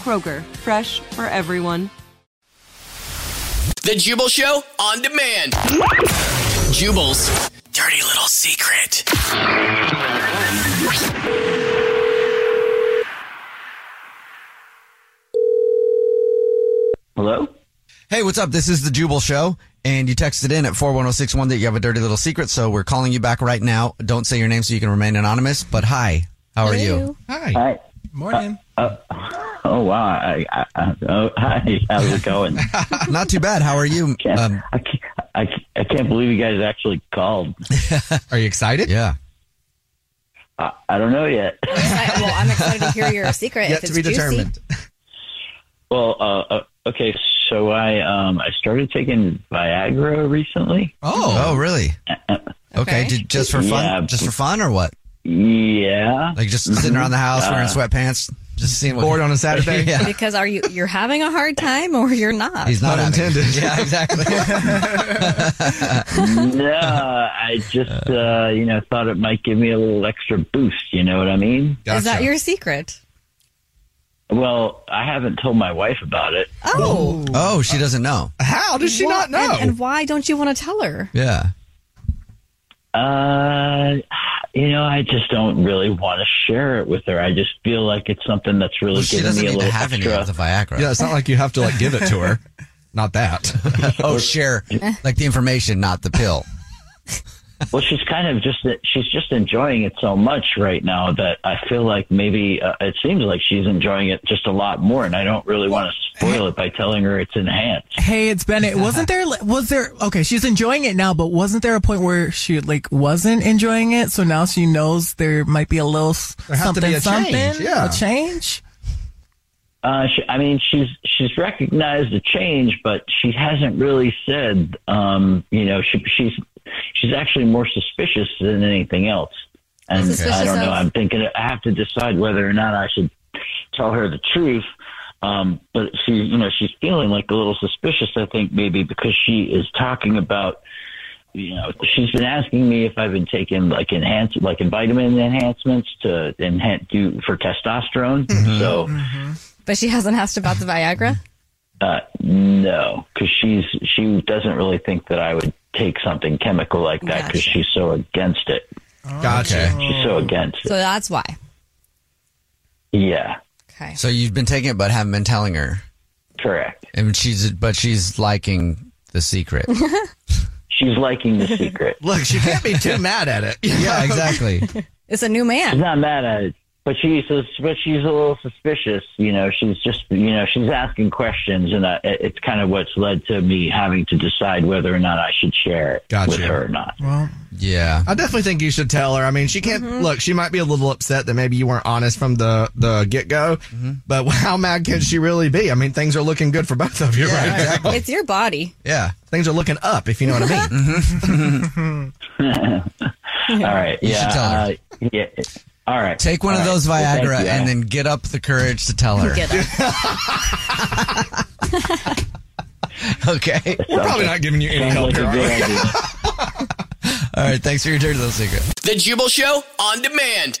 Kroger, fresh for everyone. The Jubal Show on demand. Jubal's dirty little secret. Hello? Hey, what's up? This is the Jubal Show, and you texted in at 41061 that you have a dirty little secret, so we're calling you back right now. Don't say your name so you can remain anonymous, but hi, how are you? Hi. Hi. Morning. Uh, oh, wow. I, I, I, oh, hi. How's it going? Not too bad. How are you? Can't, Um, I, can't, I, I can't believe you guys actually called. Are you excited? yeah. I, I don't know yet. I, well, I'm excited to hear your secret. Yet if it's to be juicy. determined. well, uh, uh, okay. So I, um, I started taking Viagra recently. Oh. Oh, really? Okay. Okay. Did, just for fun? Yeah. Just for fun or what? Yeah. Like just sitting around the house wearing sweatpants, just seeing what. Bored on a Saturday? yeah. Because are you you're having a hard time or you're not? He's not, Not intended. Yeah, exactly. no, I just, uh, you know, thought it might give me a little extra boost. You know what I mean? Is that your secret? Well, I haven't told my wife about it. Oh. oh, she doesn't know. How does she What- not know? And, and why don't you want to tell her? Yeah. Uh, you know, I just don't really want to share it with her. I just feel like it's something that's really Well, she giving doesn't me a need to little have any extra. of the Viagra. yeah, it's not like you have to like give it to her. Not that. Oh, share like the information, not the pill. Well, she's kind of just she's just enjoying it so much right now that I feel like maybe uh, it seems like she's enjoying it just a lot more, and I don't really want to spoil it by telling her it's enhanced. Hey, it's Bennett. Wasn't there, was there, okay, she's enjoying it now, but wasn't there a point where she, like, wasn't enjoying it? So now she knows there might be a little s- There has to something, be a something, change, yeah. a change? Uh, she, I mean, she's she's recognized a change, but she hasn't really said. Um, you know, she, she's she's actually more suspicious than anything else. And Suspicious I don't know. I'm thinking I have to decide whether or not I should tell her the truth. Um, but she, you know, she's feeling like a little suspicious. I think maybe because she is talking about. You know, she's been asking me if I've been taking like enhance, like vitamin enhancements to enhance do for testosterone. So, But she hasn't asked about the Viagra? Uh, no, because she's she doesn't really think that I would take something chemical like that because Gotcha. she's so against it. Gotcha. She's so against it. So that's why. Yeah, Okay. So you've been taking it, but haven't been telling her, correct. and she's but she's liking the secret. She's liking the secret. Look, she can't be too mad at it. yeah, exactly. It's a new man. She's man. not mad at it, but she's but she's a little suspicious. You know, she's just you know she's asking questions, and uh, it- it's kind of what's led to me having to decide whether or not I should share it Gotcha. with her or not. Well, Yeah. I definitely think you should tell her. I mean, she can't look. She might be a little upset that maybe you weren't honest from the the get go. But how mad can she really be? I mean, things are looking good for both of you right now. It's your body. Yeah. Things are looking up, if you know what I mean. All right, You yeah, should tell her. Uh, yeah. All right. Take one All of right. those Well, Viagra you. and then get up the courage to tell her. Get okay. We're probably not giving you any Sounds help like here. a good idea. All right. Thanks for your dirty little secret. The Jubal Show on demand.